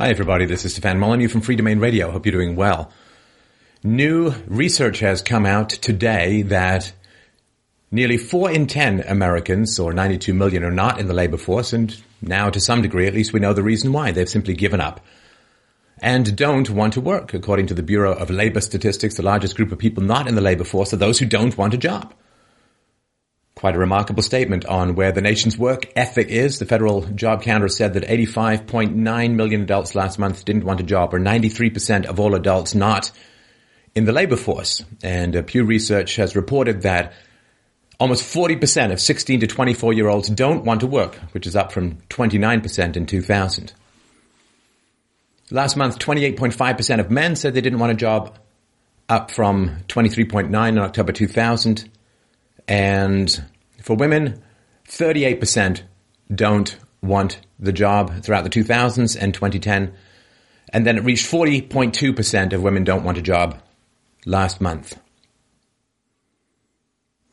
Hi, everybody. This is Stefan Molyneux from Freedomain Radio. Hope you're doing well. New research has come out today that nearly 4 in 10 Americans, or 92 million, are not in the labor force, and now to some degree at least we know the reason why. They've simply given up and don't want to work. According to the Bureau of Labor Statistics, the largest group of people not in the labor force are those who don't want a job. Quite a remarkable statement on where the nation's work ethic is. The federal job counter said that 85.9 million adults last month didn't want a job, or 93% of all adults not in the labor force. And uh, Pew Research has reported that almost 40% of 16 to 24 year olds don't want to work, which is up from 29% in 2000. Last month, 28.5% of men said they didn't want a job, up from 23.9 in October 2000. And for women, 38% don't want the job throughout the 2000s and 2010. And then it reached 40.2% of women don't want a job last month.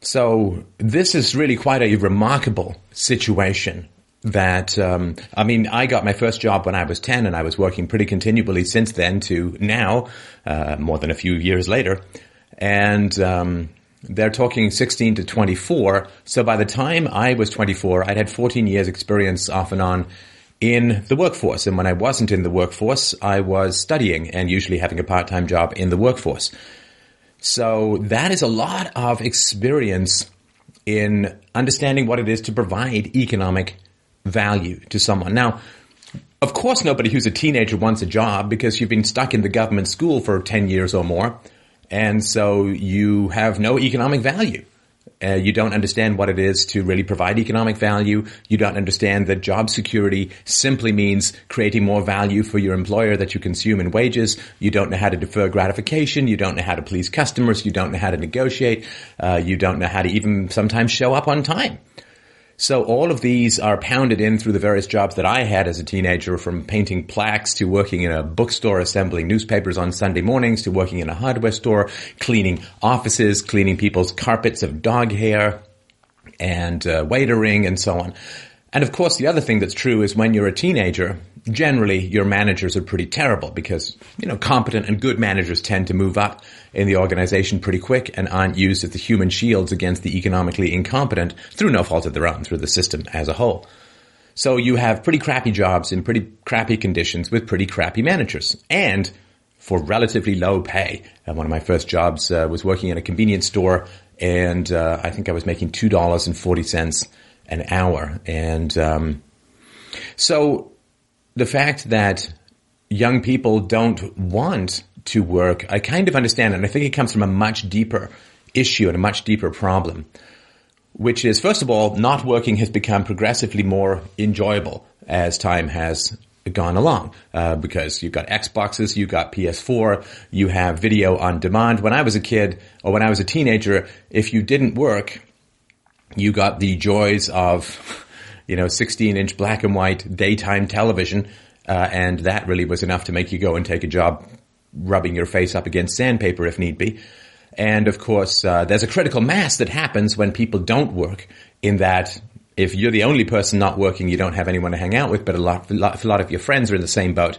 So this is really quite a remarkable situation that um, I mean, I got my first job when I was ten, and I was working pretty continually since then to now, uh, more than a few years later, and um, they're talking 16 to 24. So by the time I was 24, I'd had 14 years experience off and on in the workforce. And when I wasn't in the workforce, I was studying and usually having a part-time job in the workforce. So that is a lot of experience in understanding what it is to provide economic value to someone. Now, of course, nobody who's a teenager wants a job because you've been stuck in the government school for 10 years or more. And so you have no economic value. Uh, you don't understand what it is to really provide economic value. You don't understand that job security simply means creating more value for your employer that you consume in wages. You don't know how to defer gratification. You don't know how to please customers. You don't know how to negotiate. Uh, you don't know how to even sometimes show up on time. So all of these are pounded in through the various jobs that I had as a teenager, from painting plaques to working in a bookstore assembling newspapers on Sunday mornings to working in a hardware store, cleaning offices, cleaning people's carpets of dog hair and uh, waitering and so on. And of course, the other thing that's true is when you're a teenager, generally your managers are pretty terrible because, you know, competent and good managers tend to move up in the organization pretty quick and aren't used as the human shields against the economically incompetent through no fault of their own, through the system as a whole. So you have pretty crappy jobs in pretty crappy conditions with pretty crappy managers and for relatively low pay. And one of my first jobs uh, was working in a convenience store and uh, I think I was making $2.40 an hour. And um, so the fact that young people don't want to work, I kind of understand, and I think it comes from a much deeper issue and a much deeper problem, which is, first of all, not working has become progressively more enjoyable as time has gone along uh, because you've got Xboxes, you've got PS4, you have video on demand. When I was a kid or when I was a teenager, if you didn't work, you got the joys of, you know, 16 inch black and white daytime television. Uh, and that really was enough to make you go and take a job rubbing your face up against sandpaper if need be. And of course, uh, there's a critical mass that happens when people don't work in that if you're the only person not working, you don't have anyone to hang out with, but a lot, lot, a lot of your friends are in the same boat,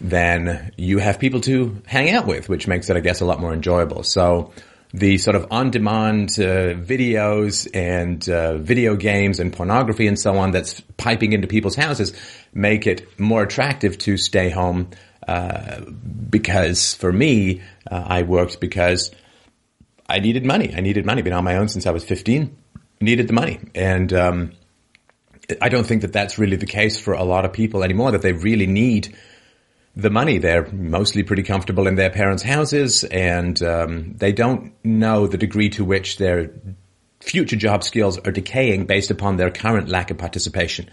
then you have people to hang out with, which makes it, I guess, a lot more enjoyable. So the sort of on-demand uh, videos and uh, video games and pornography and so on that's piping into people's houses make it more attractive to stay home. Uh, because for me, uh, I worked because I needed money. I needed money. Been on my own since I was 15. Needed the money, and um, I don't think that that's really the case for a lot of people anymore. That they really need the money. They're mostly pretty comfortable in their parents' houses, and um, they don't know the degree to which their future job skills are decaying based upon their current lack of participation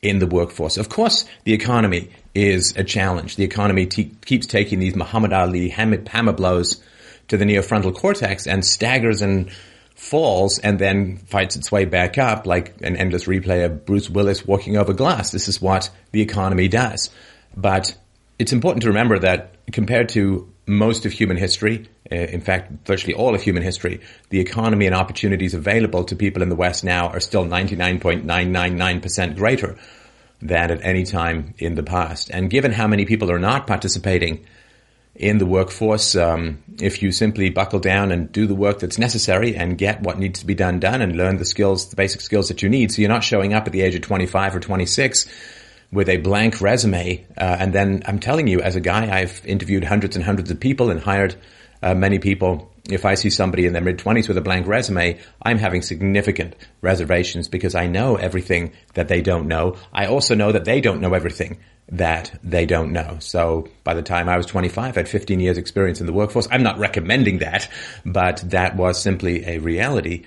in the workforce. Of course, the economy is a challenge. The economy keeps taking these Muhammad Ali hammer blows to the neofrontal cortex and staggers and falls and then fights its way back up like an endless replay of Bruce Willis walking over glass. This is what the economy does. But it's important to remember that compared to most of human history, uh, in fact, virtually all of human history, the economy and opportunities available to people in the West now are still 99.999% greater than at any time in the past. And given how many people are not participating in the workforce, um, if you simply buckle down and do the work that's necessary and get what needs to be done done and learn the skills, the basic skills that you need, so you're not showing up at the age of 25 or 26 with a blank resume. Uh, and then I'm telling you, as a guy, I've interviewed hundreds and hundreds of people and hired uh, many people. If I see somebody in their mid 20s with a blank resume, I'm having significant reservations because I know everything that they don't know. I also know that they don't know everything that they don't know. So by the time I was 25, I had 15 years experience in the workforce. I'm not recommending that, but that was simply a reality.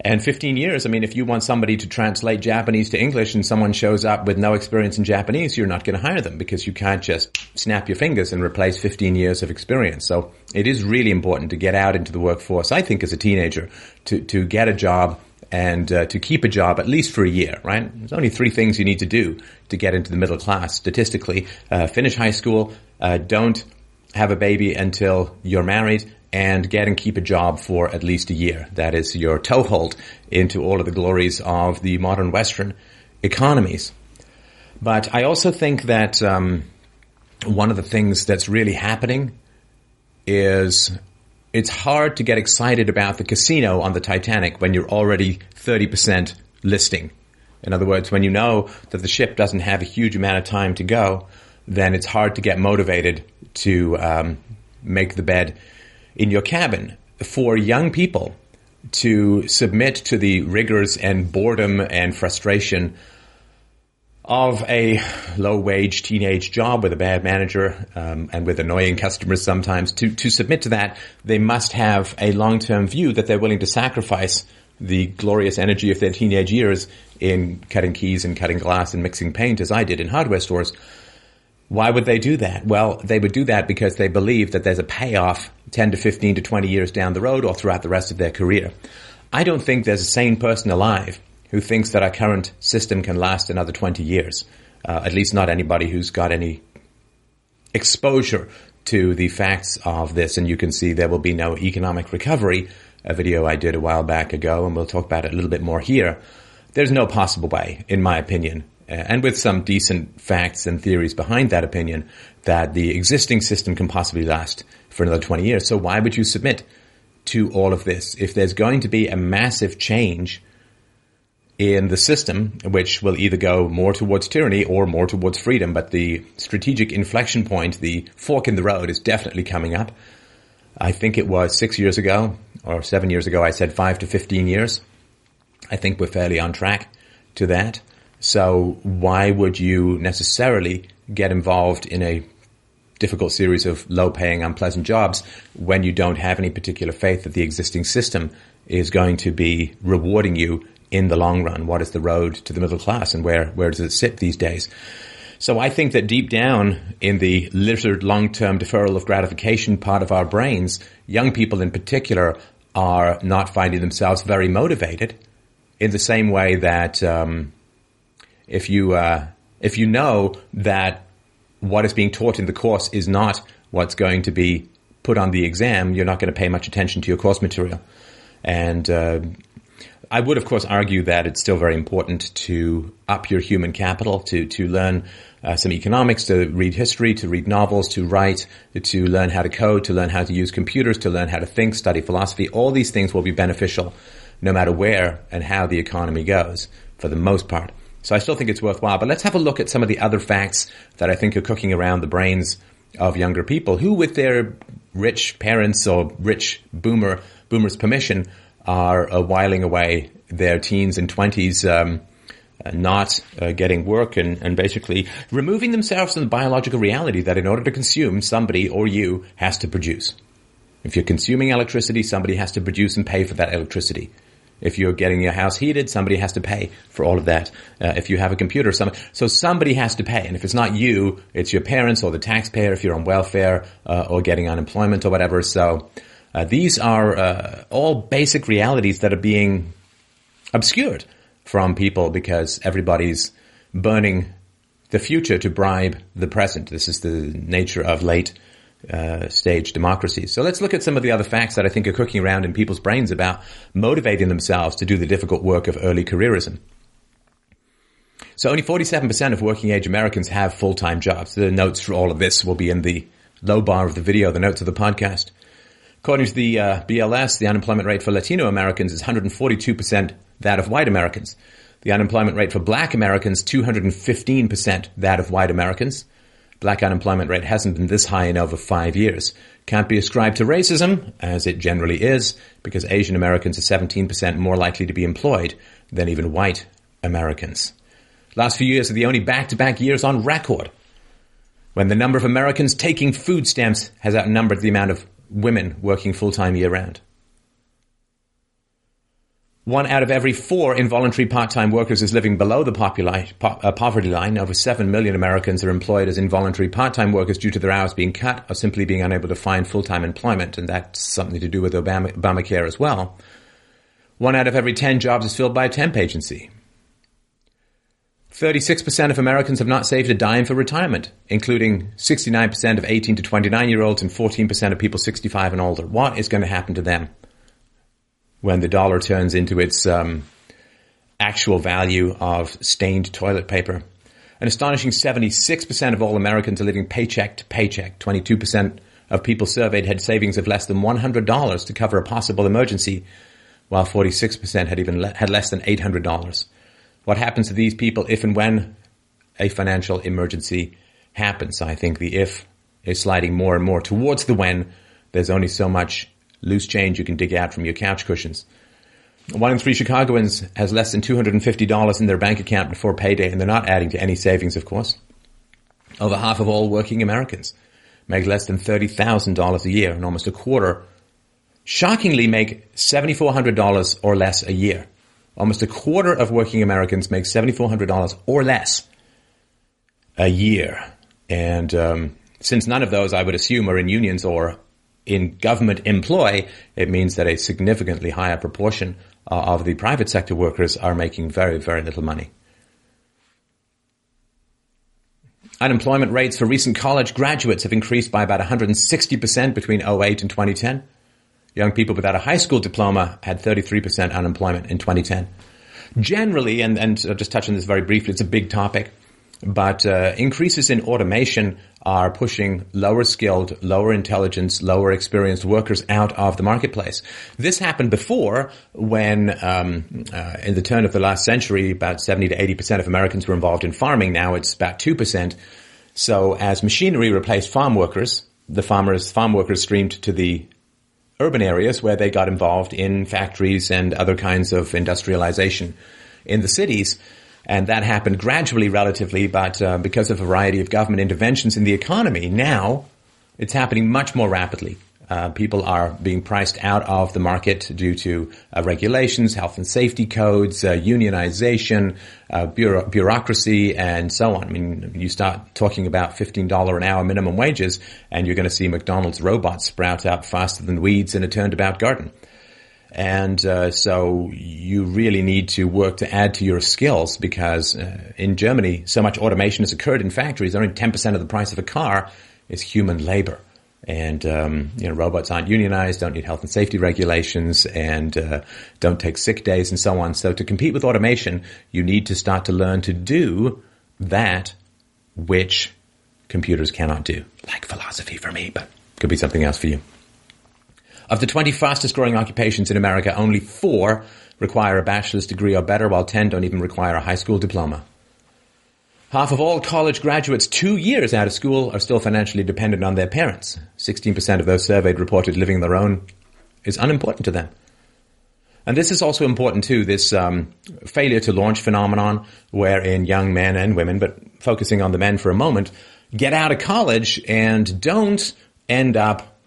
And 15 years, I mean, if you want somebody to translate Japanese to English and someone shows up with no experience in Japanese, you're not going to hire them because you can't just snap your fingers and replace 15 years of experience. So it is really important to get out into the workforce, I think, as a teenager, to, to get a job and uh, to keep a job at least for a year, right? There's only three things you need to do to get into the middle class statistically. Uh, finish high school, uh, don't have a baby until you're married, and get and keep a job for at least a year. That is your toehold into all of the glories of the modern Western economies. But I also think that um, one of the things that's really happening is it's hard to get excited about the casino on the Titanic when you're already 30% listing. In other words, when you know that the ship doesn't have a huge amount of time to go, then it's hard to get motivated to um, make the bed in your cabin for young people to submit to the rigors and boredom and frustration of a low wage teenage job with a bad manager um, and with annoying customers sometimes. To to submit to that they must have a long term view that they're willing to sacrifice the glorious energy of their teenage years in cutting keys and cutting glass and mixing paint as I did in hardware stores why would they do that? Well, they would do that because they believe that there's a payoff 10 to 15 to 20 years down the road or throughout the rest of their career. I don't think there's a sane person alive who thinks that our current system can last another 20 years. Uh, at least not anybody who's got any exposure to the facts of this. And you can see there will be no economic recovery, a video I did a while back ago, and we'll talk about it a little bit more here. There's no possible way, in my opinion, Uh, and with some decent facts and theories behind that opinion, that the existing system can possibly last for another 20 years. So why would you submit to all of this? If there's going to be a massive change in the system, which will either go more towards tyranny or more towards freedom, but the strategic inflection point, the fork in the road is definitely coming up. I think it was six years ago or seven years ago, I said five to 15 years. I think we're fairly on track to that. So why would you necessarily get involved in a difficult series of low paying, unpleasant jobs when you don't have any particular faith that the existing system is going to be rewarding you in the long run? What is the road to the middle class and where, where does it sit these days? So I think that deep down in the littered long-term deferral of gratification part of our brains, young people in particular are not finding themselves very motivated in the same way that um, if you uh, if you know that what is being taught in the course is not what's going to be put on the exam, you're not going to pay much attention to your course material. And uh, I would, of course, argue that it's still very important to up your human capital, to to learn uh, some economics, to read history, to read novels, to write, to learn how to code, to learn how to use computers, to learn how to think, study philosophy. All these things will be beneficial no matter where and how the economy goes, for the most part. So I still think it's worthwhile. But let's have a look at some of the other facts that I think are cooking around the brains of younger people who, with their rich parents or rich boomer boomers' permission, are uh, whiling away their teens and twenties. Um, uh, not uh, getting work and, and basically removing themselves from the biological reality that in order to consume, somebody or you has to produce. If you're consuming electricity, somebody has to produce and pay for that electricity. If you're getting your house heated, somebody has to pay for all of that. Uh, if you have a computer, some, so somebody has to pay. And if it's not you, it's your parents or the taxpayer if you're on welfare uh, or getting unemployment or whatever. So uh, these are uh, all basic realities that are being obscured from people because everybody's burning the future to bribe the present. This is the nature of late uh, stage democracies. So let's look at some of the other facts that I think are cooking around in people's brains about motivating themselves to do the difficult work of early careerism. So only 47% of working age Americans have full-time jobs. The notes for all of this will be in the low bar of the video, the notes of the podcast. According to the uh, BLS, the unemployment rate for Latino Americans is 142% that of white Americans. The unemployment rate for black Americans, 215% that of white Americans. Black unemployment rate hasn't been this high in over five years. Can't be ascribed to racism, as it generally is, because Asian Americans are 17% more likely to be employed than even white Americans. Last few years are the only back-to-back years on record when the number of Americans taking food stamps has outnumbered the amount of women working full-time year-round. One out of every four involuntary part-time workers is living below the populi- po- uh, poverty line. Over 7 million Americans are employed as involuntary part-time workers due to their hours being cut or simply being unable to find full-time employment, and that's something to do with Obama- Obamacare as well. One out of every 10 jobs is filled by a temp agency. 36% of Americans have not saved a dime for retirement, including 69% of 18 to 29 year olds and 14% of people 65 and older. What is going to happen to them when the dollar turns into its um, actual value of stained toilet paper? An astonishing 76% of all Americans are living paycheck to paycheck. 22% of people surveyed had savings of less than $100 to cover a possible emergency, while 46% had even le- had less than $800 what happens to these people if and when a financial emergency happens. I think the if is sliding more and more towards the when. There's only so much loose change you can dig out from your couch cushions. One in three Chicagoans has less than $250 in their bank account before payday, and they're not adding to any savings, of course. Over half of all working Americans make less than $30,000 a year, and almost a quarter shockingly make $7,400 or less a year. Almost a quarter of working Americans make $7,400 or less a year. And um, since none of those, I would assume, are in unions or in government employ, it means that a significantly higher proportion uh, of the private sector workers are making very, very little money. Unemployment rates for recent college graduates have increased by about 160% between 08 and 2010. Young people without a high school diploma had 33% unemployment in 2010. Generally, and, and I'll just touch on this very briefly, it's a big topic, but uh, increases in automation are pushing lower skilled, lower intelligence, lower experienced workers out of the marketplace. This happened before when, um, uh, in the turn of the last century, about 70 to 80% of Americans were involved in farming. Now it's about 2%. So as machinery replaced farm workers, the farmers, farm workers streamed to the urban areas where they got involved in factories and other kinds of industrialization in the cities. And that happened gradually, relatively, but uh, because of a variety of government interventions in the economy, now it's happening much more rapidly. Uh, people are being priced out of the market due to uh, regulations, health and safety codes, uh, unionization, uh, bureau- bureaucracy, and so on. I mean, you start talking about $15 an hour minimum wages, and you're going to see McDonald's robots sprout up faster than weeds in a turnabout garden. And uh, so you really need to work to add to your skills because uh, in Germany, so much automation has occurred in factories, only 10% of the price of a car is human labor and um, you know robots aren't unionized, don't need health and safety regulations, and uh, don't take sick days and so on. So to compete with automation, you need to start to learn to do that which computers cannot do, like philosophy for me, but could be something else for you. Of the 20 fastest growing occupations in America, only four require a bachelor's degree or better, while 10 don't even require a high school diploma. Half of all college graduates two years out of school are still financially dependent on their parents. 16% of those surveyed reported living their own is unimportant to them. And this is also important too, this um, failure to launch phenomenon wherein young men and women, but focusing on the men for a moment, get out of college and don't end up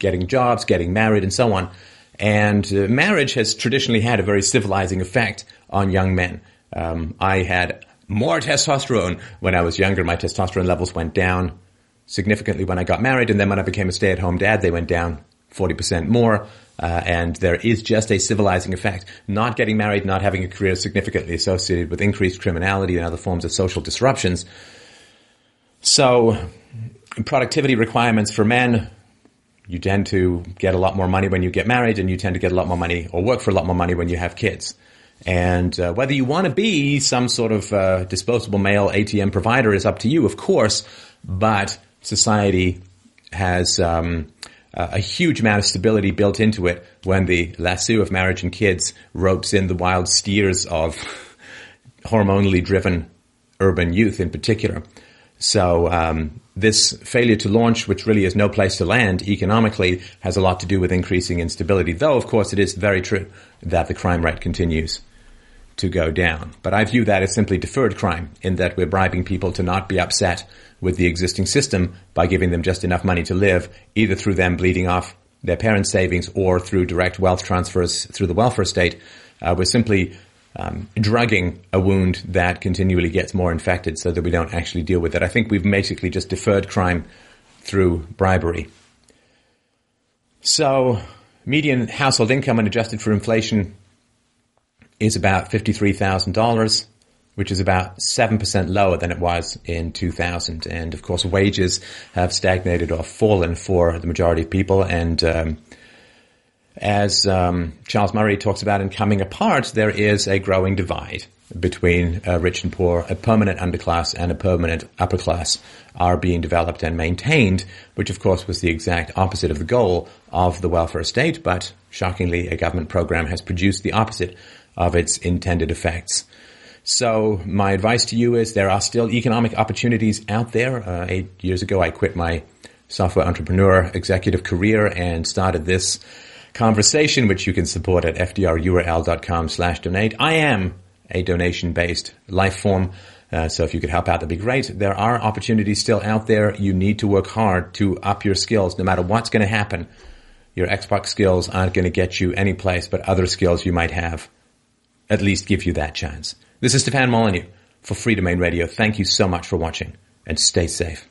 getting jobs, getting married, and so on. And uh, marriage has traditionally had a very civilizing effect on young men. Um, I had more testosterone. When I was younger, my testosterone levels went down significantly when I got married. And then when I became a stay at home dad, they went down 40% more. Uh, and there is just a civilizing effect. Not getting married, not having a career significantly associated with increased criminality and other forms of social disruptions. So productivity requirements for men, you tend to get a lot more money when you get married and you tend to get a lot more money or work for a lot more money when you have kids. And uh, whether you want to be some sort of uh, disposable male ATM provider is up to you, of course. But society has um, a huge amount of stability built into it when the lasso of marriage and kids ropes in the wild steers of hormonally driven urban youth in particular. So um, this failure to launch, which really is no place to land economically, has a lot to do with increasing instability. Though, of course, it is very true that the crime rate continues to go down. But I view that as simply deferred crime in that we're bribing people to not be upset with the existing system by giving them just enough money to live, either through them bleeding off their parents' savings or through direct wealth transfers through the welfare state. Uh, we're simply um, drugging a wound that continually gets more infected so that we don't actually deal with it. I think we've basically just deferred crime through bribery. So, median household income unadjusted for inflation is about $53,000, which is about 7% lower than it was in 2000. And of course, wages have stagnated or fallen for the majority of people. And um, as um, Charles Murray talks about in Coming Apart, there is a growing divide between uh, rich and poor, a permanent underclass and a permanent upper class are being developed and maintained, which of course was the exact opposite of the goal of the welfare state, but shockingly a government program has produced the opposite of its intended effects. So my advice to you is there are still economic opportunities out there. Uh, eight years ago, I quit my software entrepreneur executive career and started this conversation, which you can support at fdrurl.com slash donate. I am a donation based life form. Uh, so if you could help out, that'd be great. There are opportunities still out there. You need to work hard to up your skills, no matter what's going to happen. Your Xbox skills aren't going to get you any place, but other skills you might have at least give you that chance. This is Stefan Molyneux for Freedomain Radio. Thank you so much for watching and stay safe.